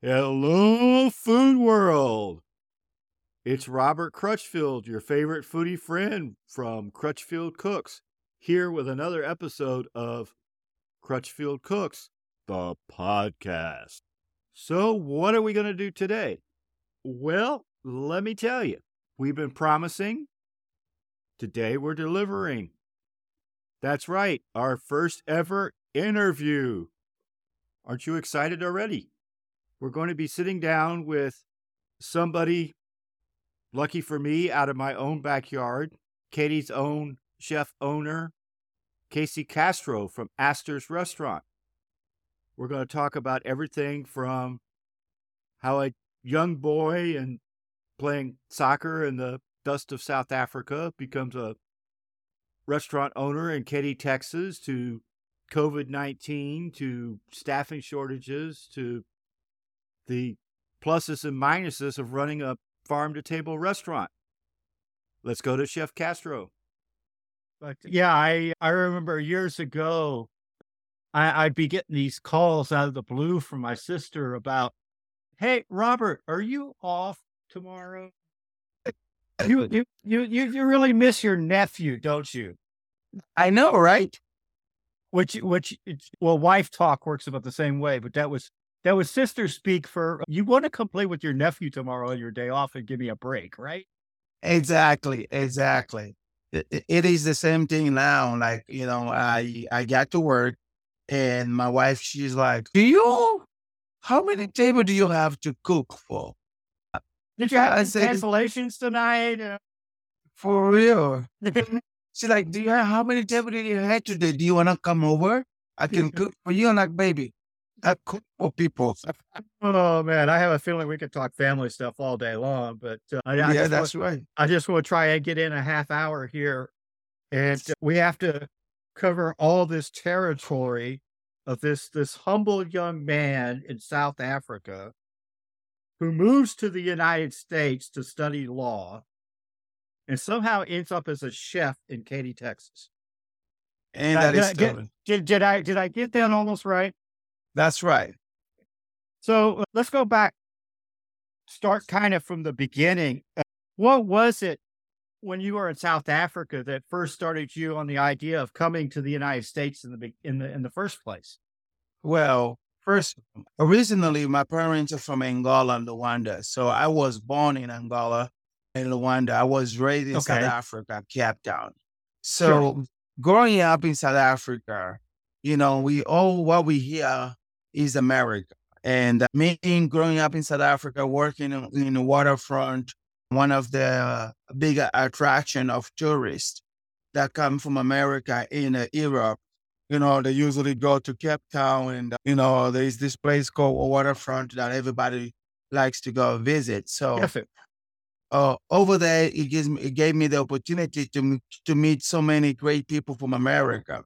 Hello, food world. It's Robert Crutchfield, your favorite foodie friend from Crutchfield Cooks, here with another episode of Crutchfield Cooks, the podcast. So, what are we going to do today? Well, let me tell you, we've been promising. Today we're delivering. That's right, our first ever interview. Aren't you excited already? We're going to be sitting down with somebody, lucky for me, out of my own backyard, Katy's own chef owner, Casey Castro from Astor's Restaurant. We're going to talk about everything from how a young boy and playing soccer in the dust of South Africa becomes a restaurant owner in Katy, Texas, to COVID 19, to staffing shortages, to the pluses and minuses of running a farm to table restaurant. Let's go to Chef Castro. But yeah, I I remember years ago, I, I'd be getting these calls out of the blue from my sister about, "Hey, Robert, are you off tomorrow? You you you you you really miss your nephew, don't you?" I know, right? Which which well, wife talk works about the same way, but that was that was sister speak for you want to come play with your nephew tomorrow on your day off and give me a break, right? Exactly, exactly. It, it is the same thing now. Like you know, I I got to work, and my wife she's like, "Do you? How many table do you have to cook for?" Did you have cancellations tonight? Uh for real? she's like, "Do you have how many table did you have today? Do you want to come over? I can cook for you." I'm like, "Baby, cool people. oh man, I have a feeling we could talk family stuff all day long, but uh, I, yeah, that's want, right. I just want to try and get in a half hour here, and we have to cover all this territory of this this humble young man in South Africa who moves to the United States to study law and somehow ends up as a chef in Katy, Texas. And that did is get, did, did I did I get that almost right? That's right. So uh, let's go back, start kind of from the beginning. Uh, what was it when you were in South Africa that first started you on the idea of coming to the United States in the in the in the first place? Well, first, originally my parents are from Angola and Luanda, so I was born in Angola and Luanda. I was raised in okay. South Africa, Cape Town. So sure. growing up in South Africa, you know, we all what we hear is America. And me growing up in South Africa, working in, in the waterfront, one of the uh, big attraction of tourists that come from America in uh, Europe. You know, they usually go to Cape Town, and you know, there's this place called Waterfront that everybody likes to go visit. So, uh, over there, it gives me, it gave me the opportunity to to meet so many great people from America.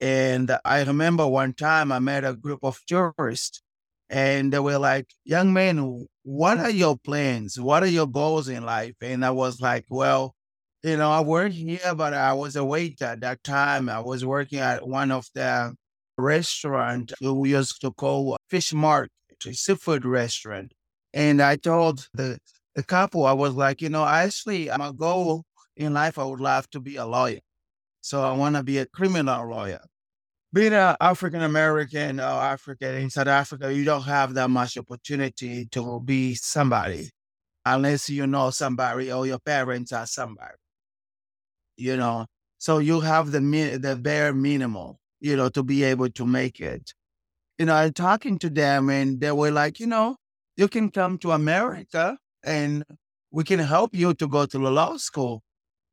And I remember one time I met a group of tourists and they were like, young man, what are your plans? What are your goals in life? And I was like, well, you know, I work here, but I was a waiter at that time. I was working at one of the restaurant we used to call Fish Market, a seafood restaurant. And I told the, the couple, I was like, you know, actually, my goal in life, I would love to be a lawyer. So I want to be a criminal lawyer. Being an African American or African in South Africa, you don't have that much opportunity to be somebody unless you know somebody or your parents are somebody. You know, so you have the the bare minimum, you know, to be able to make it. You know, I'm talking to them and they were like, you know, you can come to America and we can help you to go to the law school.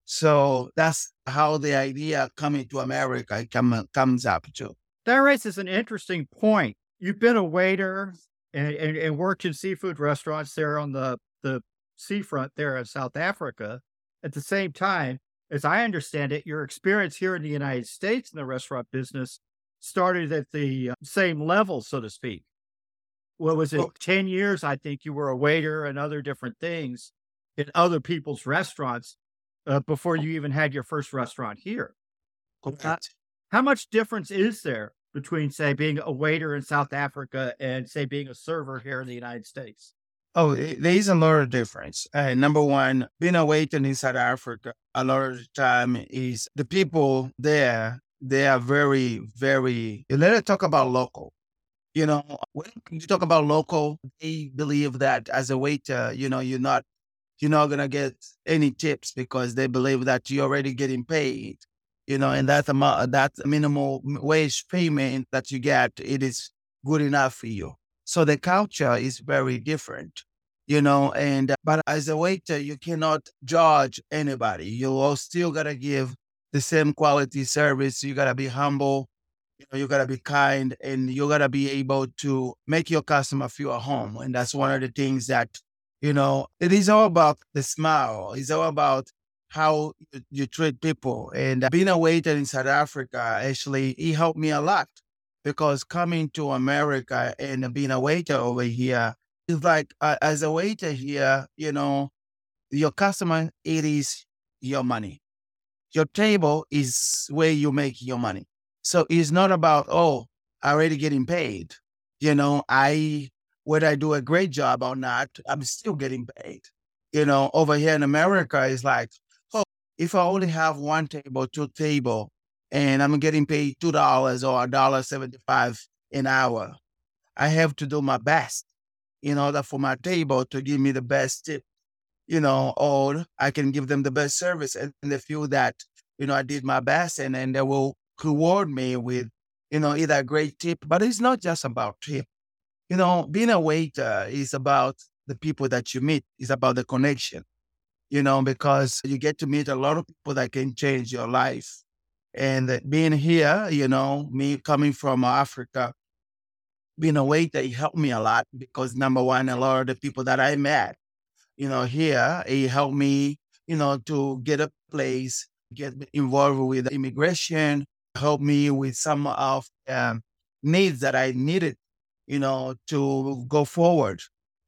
So that's how the idea coming to America come, comes up too. That raises an interesting point. You've been a waiter and, and, and worked in seafood restaurants there on the, the seafront there in South Africa. At the same time, as I understand it, your experience here in the United States in the restaurant business started at the uh, same level, so to speak. What was it? Oh. 10 years, I think you were a waiter and other different things in other people's restaurants uh, before you even had your first restaurant here. Uh, how much difference is there between, say, being a waiter in South Africa and, say, being a server here in the United States? Oh, there is a lot of difference. Uh, number one, being a waiter in South Africa, a lot of the time is the people there, they are very, very, let us talk about local. You know, when you talk about local, they believe that as a waiter, you know, you're not, you're not going to get any tips because they believe that you're already getting paid, you know, and that amount, that minimal wage payment that you get, it is good enough for you. So the culture is very different, you know, and, but as a waiter, you cannot judge anybody. You all still got to give the same quality service. You got to be humble. You know, you got to be kind and you got to be able to make your customer feel at home. And that's one of the things that, you know, it is all about the smile. It's all about how you, you treat people. And being a waiter in South Africa, actually, it helped me a lot because coming to America and being a waiter over here is like uh, as a waiter here, you know, your customer it is your money. Your table is where you make your money. So it's not about oh, I already getting paid. You know, I whether I do a great job or not, I'm still getting paid. You know, over here in America, it's like, oh, if I only have one table, two table, and I'm getting paid two dollars or a dollar seventy five an hour. I have to do my best in order for my table to give me the best tip, you know, or I can give them the best service and they feel that, you know, I did my best and then they will reward me with, you know, either a great tip, but it's not just about tip. You know, being a waiter is about the people that you meet, it's about the connection, you know, because you get to meet a lot of people that can change your life. And being here, you know, me coming from Africa, being a waiter, it helped me a lot because number one, a lot of the people that I met, you know, here, it helped me, you know, to get a place, get involved with immigration, help me with some of um, needs that I needed, you know, to go forward.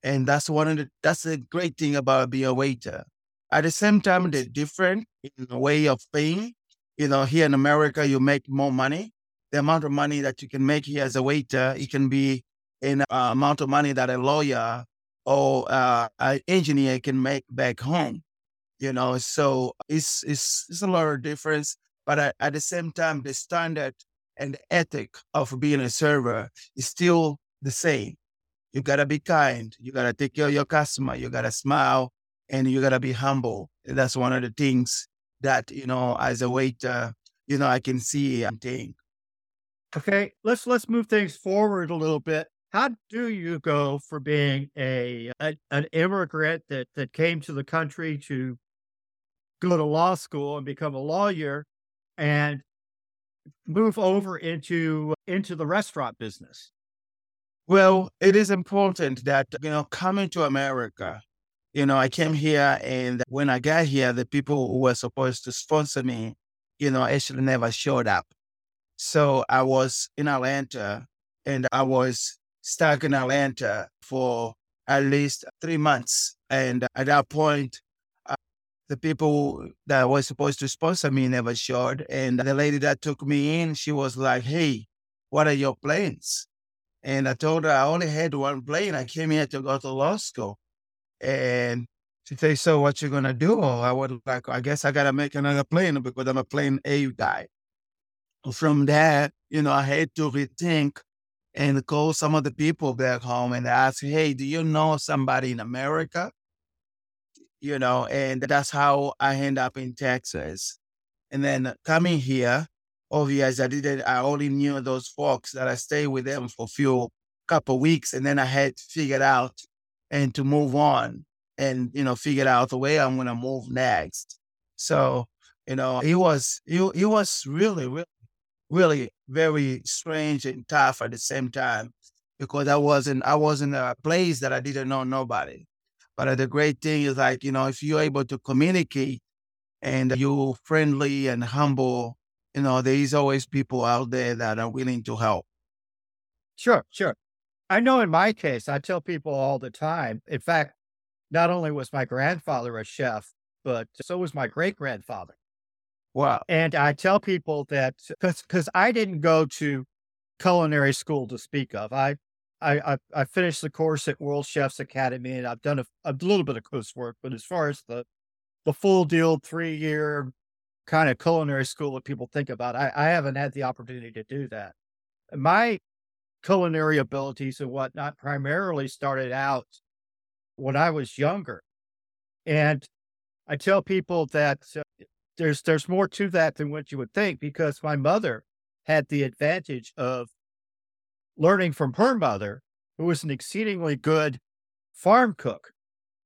And that's one of the, that's a great thing about being a waiter. At the same time, they're different in the way of paying you know, here in America, you make more money. The amount of money that you can make here as a waiter, it can be an uh, amount of money that a lawyer or uh, an engineer can make back home. You know, so it's it's, it's a lot of difference. But at, at the same time, the standard and the ethic of being a server is still the same. You gotta be kind. You gotta take care of your customer. You gotta smile, and you gotta be humble. That's one of the things that you know as a waiter you know i can see and think okay let's let's move things forward a little bit how do you go for being a, a, an immigrant that that came to the country to go to law school and become a lawyer and move over into into the restaurant business well it is important that you know coming to america you know, I came here and when I got here, the people who were supposed to sponsor me, you know, actually never showed up. So I was in Atlanta and I was stuck in Atlanta for at least three months. And at that point, uh, the people that were supposed to sponsor me never showed. And the lady that took me in, she was like, Hey, what are your plans? And I told her I only had one plane. I came here to go to law school. And she said, So what you gonna do? I would like, I guess I gotta make another plane because I'm a plane A guy. From that, you know, I had to rethink and call some of the people back home and ask, Hey, do you know somebody in America? You know, and that's how I end up in Texas. And then coming here, obviously I didn't I only knew those folks that I stayed with them for a few couple weeks and then I had figured out and to move on and, you know, figured out the way I'm to move next. So, you know, it was, he, it was really, really, really very strange and tough at the same time because I wasn't, I was in a place that I didn't know nobody. But uh, the great thing is like, you know, if you're able to communicate and you're friendly and humble, you know, there is always people out there that are willing to help. Sure, sure. I know in my case, I tell people all the time. In fact, not only was my grandfather a chef, but so was my great grandfather. Wow. And I tell people that because I didn't go to culinary school to speak of. I, I, I, finished the course at World Chefs Academy, and I've done a, a little bit of coursework. But as far as the the full deal, three year kind of culinary school that people think about, I, I haven't had the opportunity to do that. My culinary abilities and whatnot primarily started out when I was younger, and I tell people that uh, there's there's more to that than what you would think because my mother had the advantage of learning from her mother, who was an exceedingly good farm cook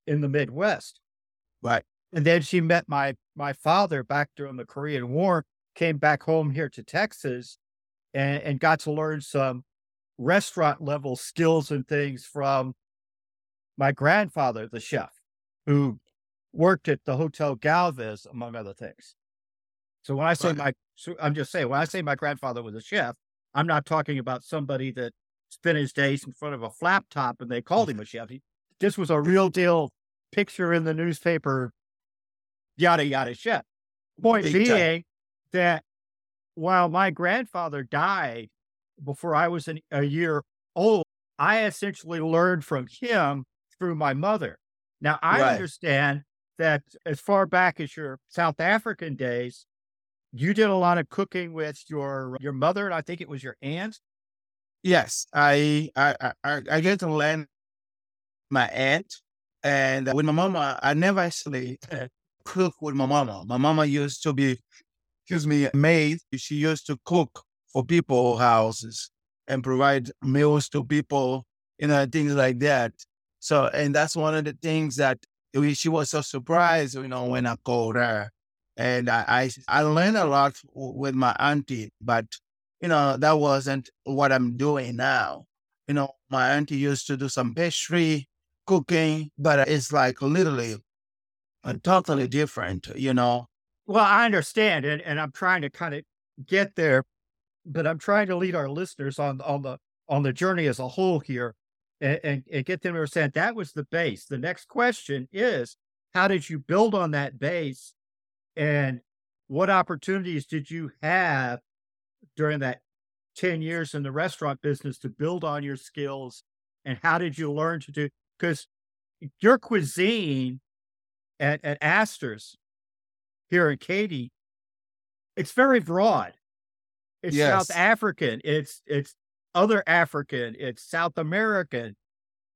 in the Midwest. Right. And then she met my my father back during the Korean War, came back home here to Texas and, and got to learn some restaurant level skills and things from my grandfather, the chef, who worked at the Hotel Galvez, among other things. So when I say right. my, so I'm just saying, when I say my grandfather was a chef, I'm not talking about somebody that spent his days in front of a flat top and they called mm. him a chef. He, this was a real deal picture in the newspaper, yada, yada, chef. Point Big being time. that while my grandfather died before I was an, a year old, I essentially learned from him through my mother. Now, I right. understand that as far back as your South African days, you did a lot of cooking with your your mother, and I think it was your aunt. Yes, I I I, I get to learn my aunt, and uh, with my mama, I never actually cook with my mama. My mama used to be, excuse me, maid. She used to cook for people houses and provide meals to people, you know, things like that. So, and that's one of the things that she was so surprised, you know, when I called her. And I, I, I learned a lot with my auntie, but, you know, that wasn't what I'm doing now. You know, my auntie used to do some pastry cooking, but it's like literally Uh, totally different, you know. Well, I understand. And, and I'm trying to kind of get there, but I'm trying to lead our listeners on, on the, on the journey as a whole here and, and, and get them to understand that was the base. The next question is how did you build on that base? And what opportunities did you have during that 10 years in the restaurant business to build on your skills? And how did you learn to do? Because your cuisine at, at Astor's here in Katy, it's very broad. It's yes. South African. It's it's other African, it's South American.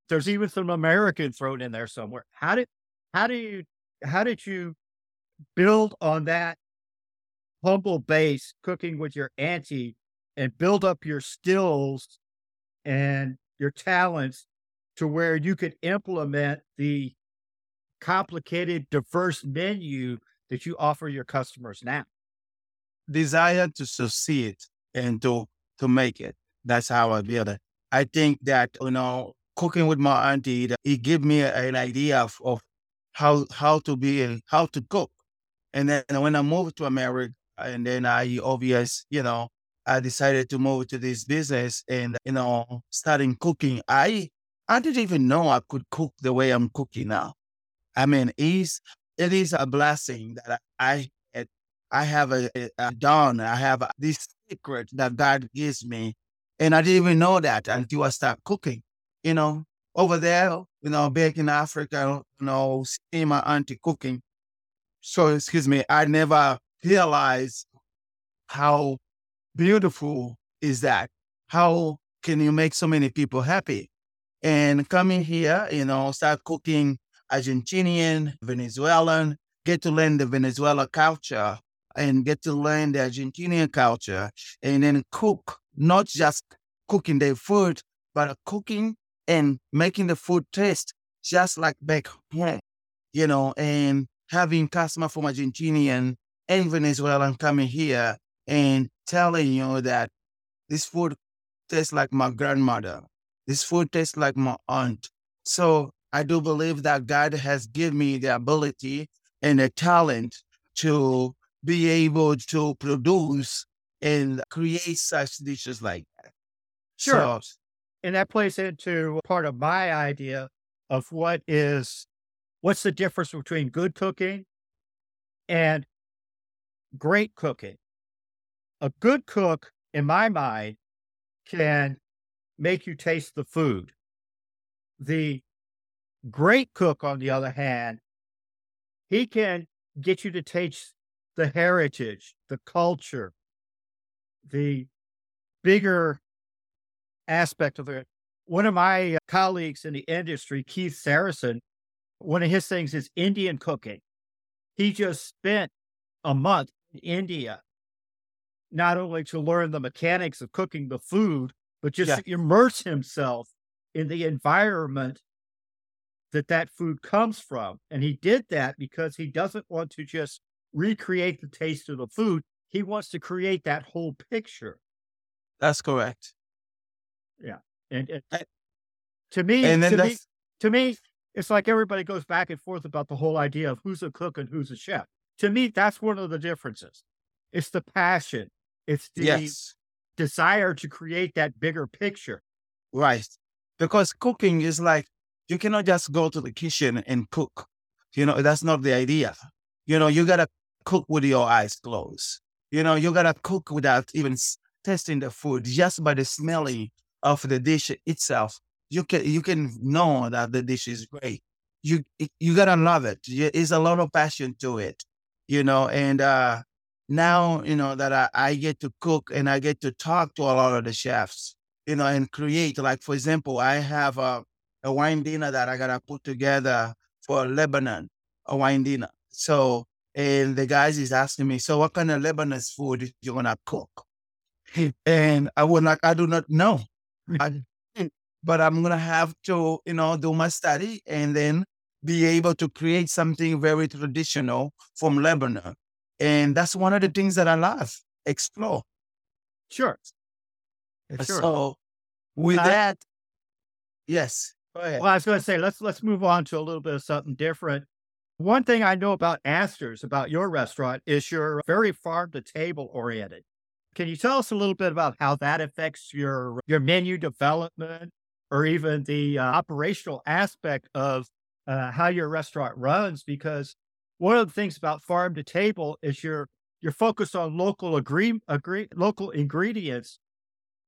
There's even some American thrown in there somewhere. How did how do you how did you build on that humble base cooking with your auntie and build up your skills and your talents to where you could implement the complicated, diverse menu that you offer your customers now? Desire to succeed and to to make it. That's how I build it. I think that, you know, cooking with my auntie, it gave me an idea of, of how how to be how to cook. And then when I moved to America, and then I obvious, you know, I decided to move to this business and you know, starting cooking. I I didn't even know I could cook the way I'm cooking now. I mean, it's it is a blessing that I I have a, a dawn. I have this secret that God gives me and I didn't even know that until I started cooking. You know, over there, you know, back in Africa, you know, seeing my auntie cooking. So, excuse me, I never realized how beautiful is that. How can you make so many people happy? And coming here, you know, start cooking Argentinian, Venezuelan, get to learn the Venezuela culture and get to learn the Argentinian culture and then cook not just cooking their food, but cooking and making the food taste just like back home, you know, and having customer from Argentinian and Venezuelan coming here and telling you that this food tastes like my grandmother. This food tastes like my aunt. So I do believe that God has given me the ability and the talent to be able to produce and create such dishes like that. Sure. So, and that plays into part of my idea of what is what's the difference between good cooking and great cooking. A good cook, in my mind, can make you taste the food. The great cook, on the other hand, he can get you to taste the heritage, the culture, the bigger aspect of it. One of my uh, colleagues in the industry, Keith Saracen, one of his things is Indian cooking. He just spent a month in India, not only to learn the mechanics of cooking the food, but just yeah. immerse himself in the environment that that food comes from. And he did that because he doesn't want to just recreate the taste of the food. He wants to create that whole picture. That's correct. Yeah. And, and to me, and to me, to me, it's like everybody goes back and forth about the whole idea of who's a cook and who's a chef. To me, that's one of the differences. It's the passion. It's the yes. desire to create that bigger picture. Right. Because cooking is like you cannot just go to the kitchen and cook. You know, that's not the idea. You know, you gotta cook with your eyes closed. You know, you gotta cook without even tasting the food, just by the smelling of the dish itself. You can you can know that the dish is great. You you gotta love it. It's a lot of passion to it. You know, and uh now you know that I, I get to cook and I get to talk to a lot of the chefs. You know, and create. Like for example, I have a a wine dinner that I gotta put together for Lebanon, a wine dinner. So, and the guys is asking me, so what kind of Lebanese food you gonna cook? And I would like, I do not know. I, but I'm gonna have to, you know, do my study and then be able to create something very traditional from Lebanon. And that's one of the things that I love. Explore. Sure. sure. So with that, yes. Well, I was going to say let's let's move on to a little bit of something different. One thing I know about Astor's, about your restaurant, is you're very farm to table oriented. Can you tell us a little bit about how that affects your your menu development, or even the uh, operational aspect of uh, how your restaurant runs? Because one of the things about farm to table is you're you're focused on local agree, agree local ingredients,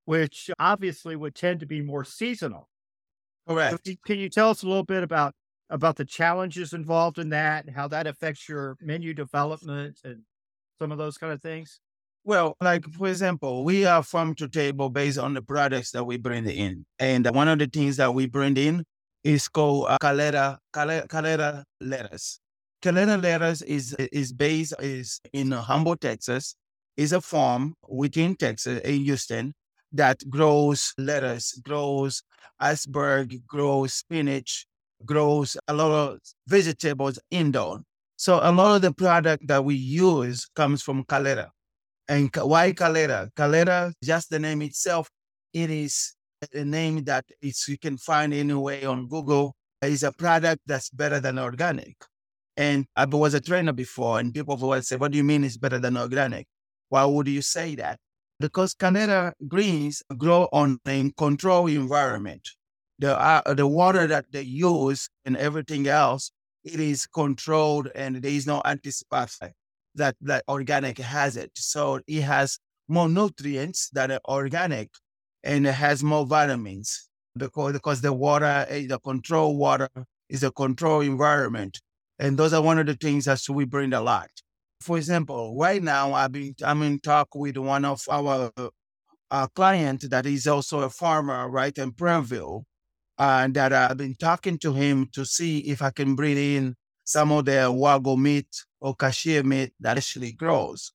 which obviously would tend to be more seasonal. Correct. Can you tell us a little bit about about the challenges involved in that and how that affects your menu development and some of those kind of things? Well, like for example, we are farm to table based on the products that we bring in, and one of the things that we bring in is called uh, Kalera Kalera, Kalera lettuce. Kalera lettuce is is based is in Humble, Texas. is a farm within Texas in Houston that grows lettuce, grows iceberg, grows spinach, grows a lot of vegetables indoor. So a lot of the product that we use comes from Kalera. And why Kalera? Kalera, just the name itself, it is a name that is, you can find anywhere on Google. It's a product that's better than organic. And I was a trainer before, and people always say, What do you mean it's better than organic? Why would you say that? Because Canada greens grow on a controlled environment. The, uh, the water that they use and everything else, it is controlled and there is no antiseptic that, that organic has it. So it has more nutrients than organic and it has more vitamins because, because the water is a controlled water, is a controlled environment. And those are one of the things that we bring a lot. For example, right now I've been I'm in talk with one of our uh, client that is also a farmer, right in Prineville, and that I've been talking to him to see if I can bring in some of the wagyu meat or cashier meat that actually grows.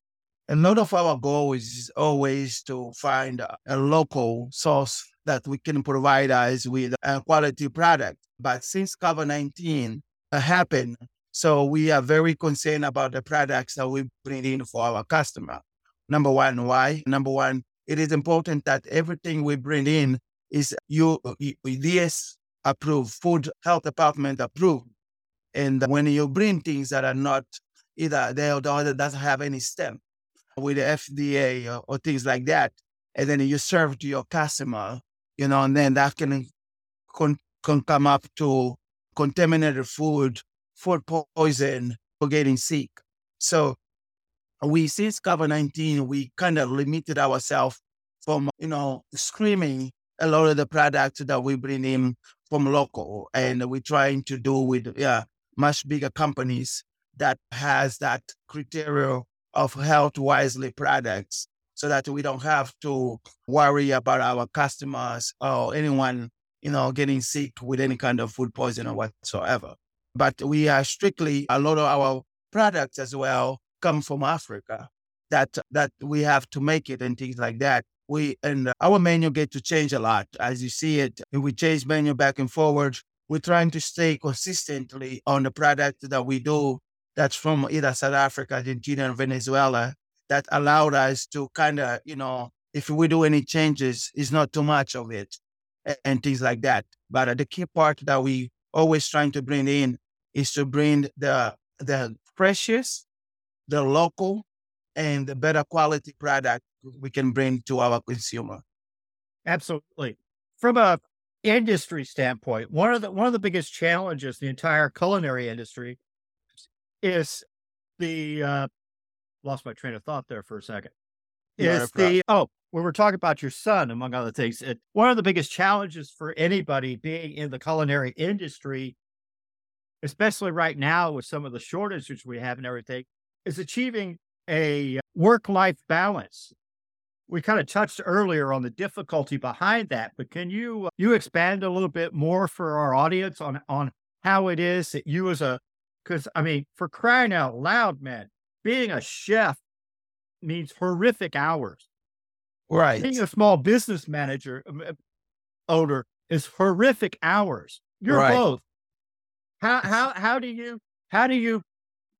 A lot of our goal is always to find a, a local source that we can provide us with a quality product. But since COVID 19 happened, so we are very concerned about the products that we bring in for our customer. Number one, why? Number one, it is important that everything we bring in is you USDA uh, approved, food health department approved. And when you bring things that are not either they or the other doesn't have any stamp with the FDA or, or, things like that, and then you serve to your customer, you know, and then that can, can, can come up to contaminated food food poison for getting sick. So we, since COVID 19, we kind of limited ourselves from, you know, screaming a lot of the products that we bring in from local and we're trying to do with yeah much bigger companies that has that criteria of health wisely products so that we don't have to worry about our customers or anyone you know getting sick with any kind of food poisoning whatsoever but we are strictly a lot of our products as well come from africa that that we have to make it and things like that we and our menu get to change a lot as you see it. We change menu back and forward, we're trying to stay consistently on the product that we do that's from either South Africa, Argentina, and Venezuela that allowed us to kind of, you know, if we do any changes, it's not too much of it and, things like that. But the key part that we always trying to bring in is to bring the the precious, the local, and the better quality product we can bring to our consumer. Absolutely. From a industry standpoint, one of the one of the biggest challenges the entire culinary industry is the uh lost my train of thought there for a second. Is the oh, we were talking about your son, among other things. It, one of the biggest challenges for anybody being in the culinary industry, especially right now with some of the shortages we have and everything, is achieving a work life balance we kind of touched earlier on the difficulty behind that, but can you uh, you expand a little bit more for our audience on on how it is that you as a because I mean, for crying out loud, man, being a chef means horrific hours. Right. Being a small business manager um, uh, owner is horrific hours. You're right. both. How how how do you how do you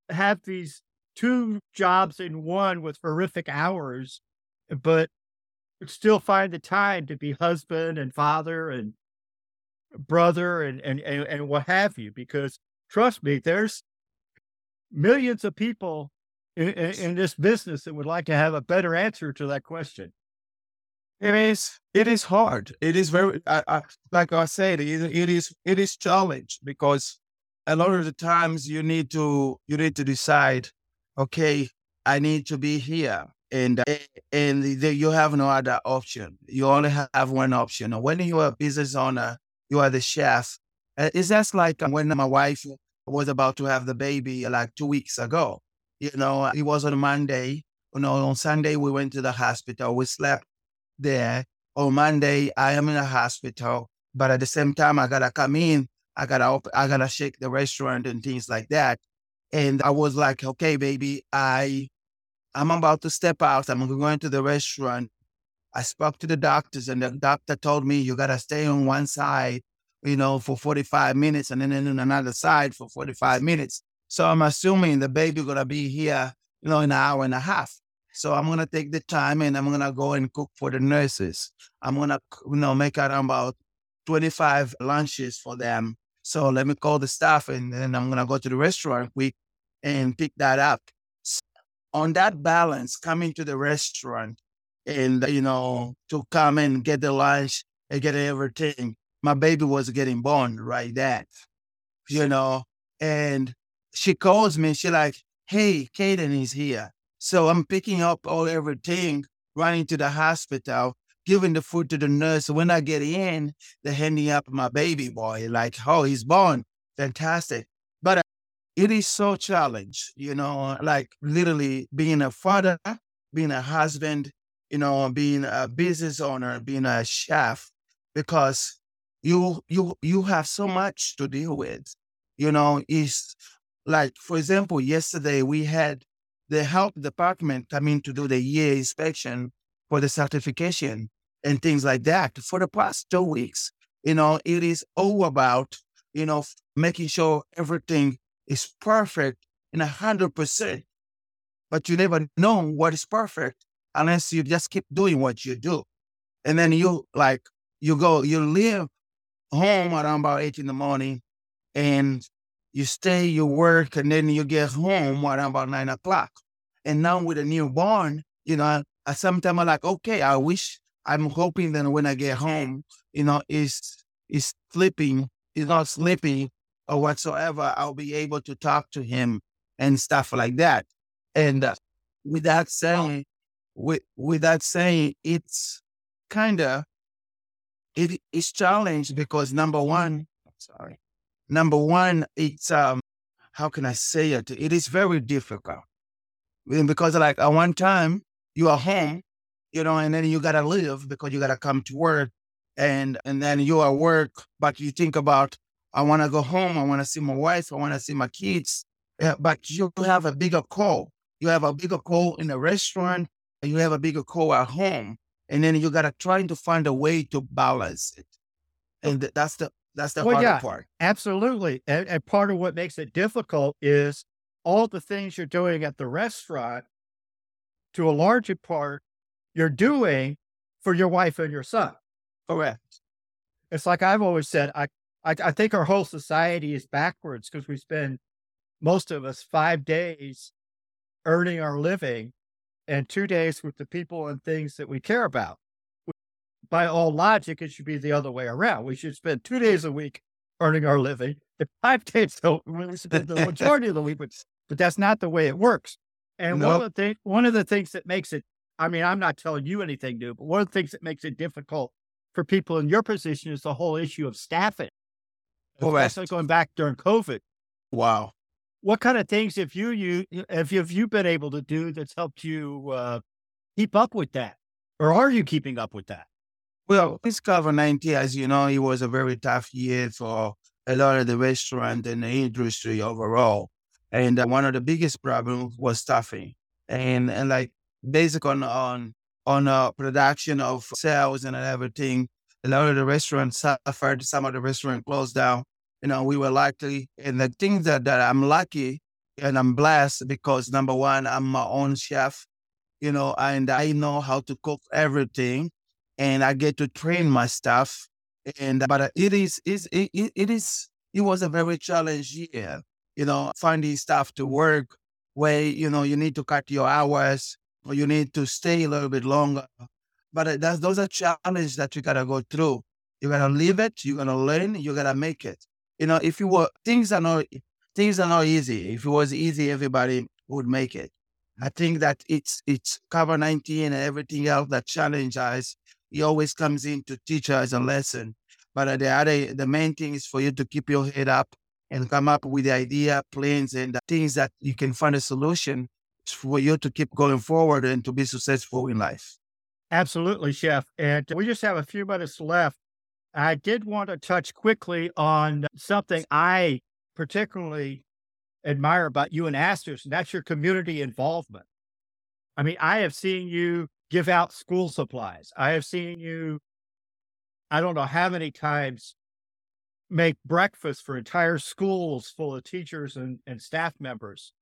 have these two jobs in one with horrific hours but still find the time to be husband and father and brother and, and, and, and what have you. Because trust me, there's millions of people in, in, in, this business that would like to have a better answer to that question. It is. It is hard. It is very. I, I, like I said, it, it is. It is challenge because a lot of the times you need to you need to decide. Okay, I need to be here and and the, you have no other option. You only have one option. When you are a business owner, you are the chef. Uh, it's just like uh, when my wife was about to have the baby like two weeks ago. You know, it was on Monday. You know, on Sunday we went to the hospital. We slept there. On Monday, I am in the hospital, but at the same time, I gotta come in. I gotta op- I gotta shake the restaurant and things like that. And I was like, okay, baby, I I'm about to step out. I'm going to the restaurant. I spoke to the doctors, and the doctor told me you gotta stay on one side, you know, for 45 minutes, and then on another side for 45 minutes. So I'm assuming the baby gonna be here, you know, in an hour and a half. So I'm gonna take the time and I'm gonna go and cook for the nurses. I'm gonna, you know, make around about 25 lunches for them. So let me call the staff, and then I'm gonna go to the restaurant quick and pick that up on that balance, coming to the restaurant and, you know, to come and get the lunch and get everything, my baby was getting born right then, you know, and she calls me, she like, hey, Caden is here. So I'm picking up all everything, running to the hospital, giving the food to the nurse. When I get in, they're handing up my baby boy, like, oh, he's born. Fantastic But uh, it is so challenge, you know, like literally being a father, being a husband, you know, being a business owner, being a chef, because you you you have so much to deal with. You know, is like for example, yesterday we had the health department coming to do the year inspection for the certification and things like that for the past two weeks. You know, it is all about, you know, making sure everything is perfect in a hundred percent, but you never know what is perfect unless you just keep doing what you do. And then you like you go, you leave home around about eight in the morning and you stay, you work, and then you get home around about nine o'clock. And now with a newborn, you know, sometimes I'm like, okay, I wish I'm hoping that when I get home, you know, is is sleeping, is not sleeping or whatsoever, I'll be able to talk to him and stuff like that. And uh, with that saying, with with that saying, it's kind of it is challenged because number one, sorry, number one, it's um, how can I say it? It is very difficult because like at one time you are home, you know, and then you gotta live because you gotta come to work, and and then you are at work, but you think about I want to go home, I want to see my wife, I want to see my kids, yeah, but you have a bigger call. You have a bigger call in a restaurant, and you have a bigger call at home, and then you gotta try to find a way to balance it, oh. and that's the that's the well, harder yeah, part. Absolutely, and, and part of what makes it difficult is all the things you're doing at the restaurant. To a larger part, you're doing for your wife and your son. Correct. It's like I've always said. I I, I think our whole society is backwards because we spend most of us five days earning our living and two days with the people and things that we care about. By all logic, it should be the other way around. We should spend two days a week earning our living and five days so we spend the majority of the week, but, but that's not the way it works. And nope. one of the things, one of the things that makes it, I mean, I'm not telling you anything new, but one of the things that makes it difficult for people in your position is the whole issue of staffing. Especially going back during COVID. Wow what kind of things have you you have you, have you been able to do that's helped you uh, keep up with that, or are you keeping up with that? Well, this COVID nineteen, as you know, it was a very tough year for a lot of the restaurant and the industry overall. And uh, one of the biggest problems was staffing, and and like basic on on on uh, production of sales and everything. A lot of the restaurants suffered. Some of the restaurants closed down you know, we were lucky. And the thing that, that I'm lucky and I'm blessed because number one, I'm my own chef, you know, and I know how to cook everything and I get to train my staff. And, but it is, is it, it is, it was a very challenging year, you know, finding staff to work where, you know, you need to cut your hours or you need to stay a little bit longer. But uh, that's, those are challenges that you gotta go through. You gotta live it, You're going to learn, you gotta make it. You know, if you were things are not things are not easy. If it was easy, everybody would make it. I think that it's it's COVID nineteen and everything else that challenge us. It always comes in to teach us a lesson. But uh, the other, the main thing is for you to keep your head up and come up with the idea, plans, and things that you can find a solution for you to keep going forward and to be successful in life. Absolutely, Chef. And we just have a few minutes left. I did want to touch quickly on something I particularly admire about you and Astor's, and that's your community involvement. I mean, I have seen you give out school supplies. I have seen you, I don't know how many times, make breakfast for entire schools full of teachers and, and staff members.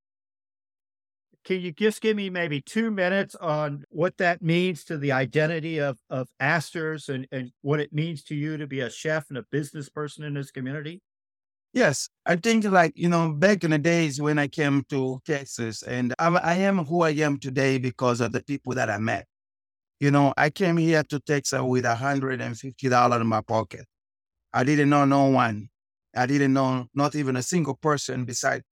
Can you just give me maybe two minutes on what that means to the identity of, of Astor's and, and what it means to you to be a chef and a business person in this community? Yes, I think like, you know, back in the days when I came to Texas and I, I am who I am today because of the people that I met. You know, I came here to Texas with $150 in my pocket. I didn't know no one. I didn't know not even a single person beside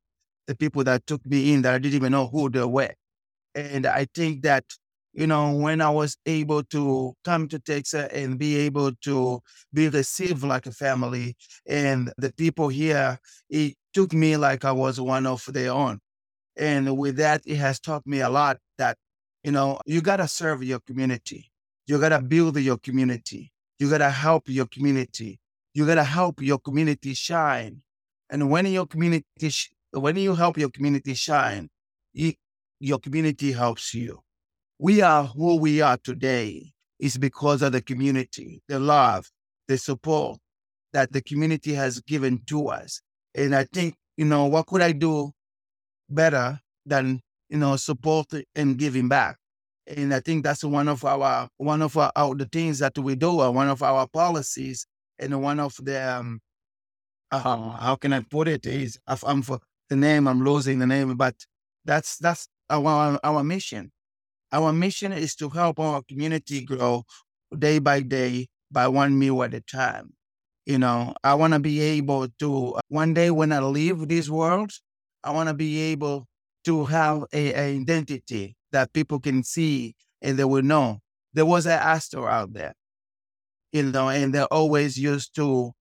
the people that took me in that I didn't even know who they were. And I think that, you know, when I was able to come to Texas and be able to be received like a family and the people here, it took me like I was one of their own. And with that, it has taught me a lot that, you know, you got to serve your community. You got to build your community. You got to help your community. You got to help your community shine. And when your community when you help your community shine, it, your community helps you. We are who we are today is because of the community, the love, the support that the community has given to us. And I think, you know, what could I do better than, you know, support and giving back? And I think that's one of our one of our, our the things that we do, uh, one of our policies, and one of the um, uh, how can I put it is I'm for the name, I'm losing the name, but that's that's our our mission. Our mission is to help our community grow day by day by one meal at a time. You know, I want to be able to one day when I leave this world, I want to be able to have a, a, identity that people can see and they will know there was an Astor out there. you know, and they always used to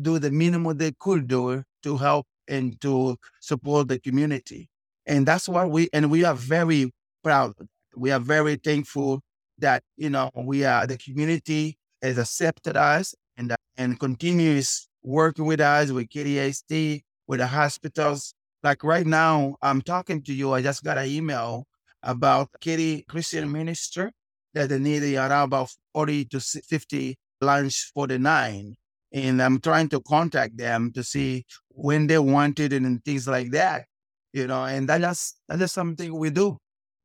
do the minimum they could do to help and to support the community. And that's what we, and we are very proud. We are very thankful that, you know, we are, the community has accepted us and, and continues working with us, with KDST, with the hospitals. Like right now, I'm talking to you. I just got an email about Katy Christian Minister that they need around about 40 to 50 lunch for the nine. And I'm trying to contact them to see when they want it and things like that. You know, and that is that is something we do.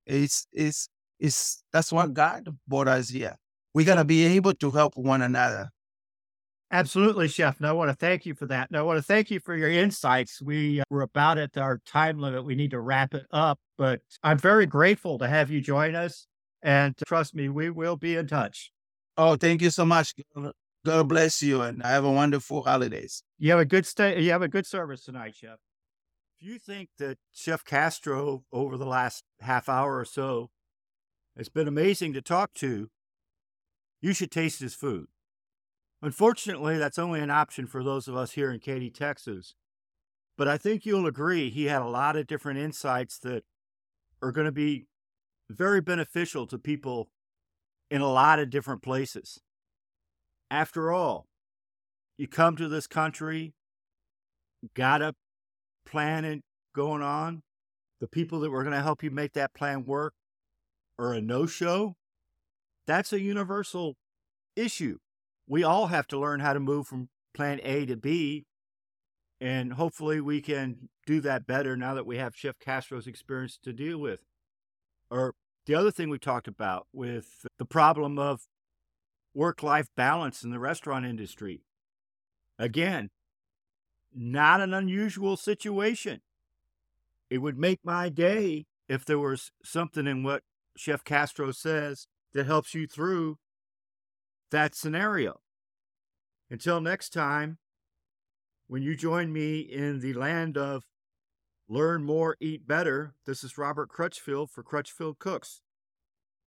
It's it's it's that's what God brought us here. We gotta be able to help one another. Absolutely, Chef. And I want to thank you for that. And I want to thank you for your insights. We uh, were about at our time limit. We need to wrap it up, but I'm very grateful to have you join us. And trust me, we will be in touch. Oh, thank you so much. God bless you and have a wonderful holidays. You have a good stay. You have a good service tonight, Chef. If you think that Chef Castro over the last half hour or so has been amazing to talk to, you should taste his food. Unfortunately, that's only an option for those of us here in Katy, Texas. But I think you'll agree he had a lot of different insights that are going to be very beneficial to people in a lot of different places. After all, you come to this country, got a plan going on. The people that were going to help you make that plan work are a no show. That's a universal issue we all have to learn how to move from plan A to B. And hopefully we can do that better now that we have Chef Castro's experience to deal with. Or the other thing we talked about with the problem of work life balance in the restaurant industry. Again, not an unusual situation. It would make my day if there was something in what Chef Castro says that helps you through that scenario. Until next time, when you join me in the land of learn more, eat better, this is Robert Crutchfield for Crutchfield Cooks.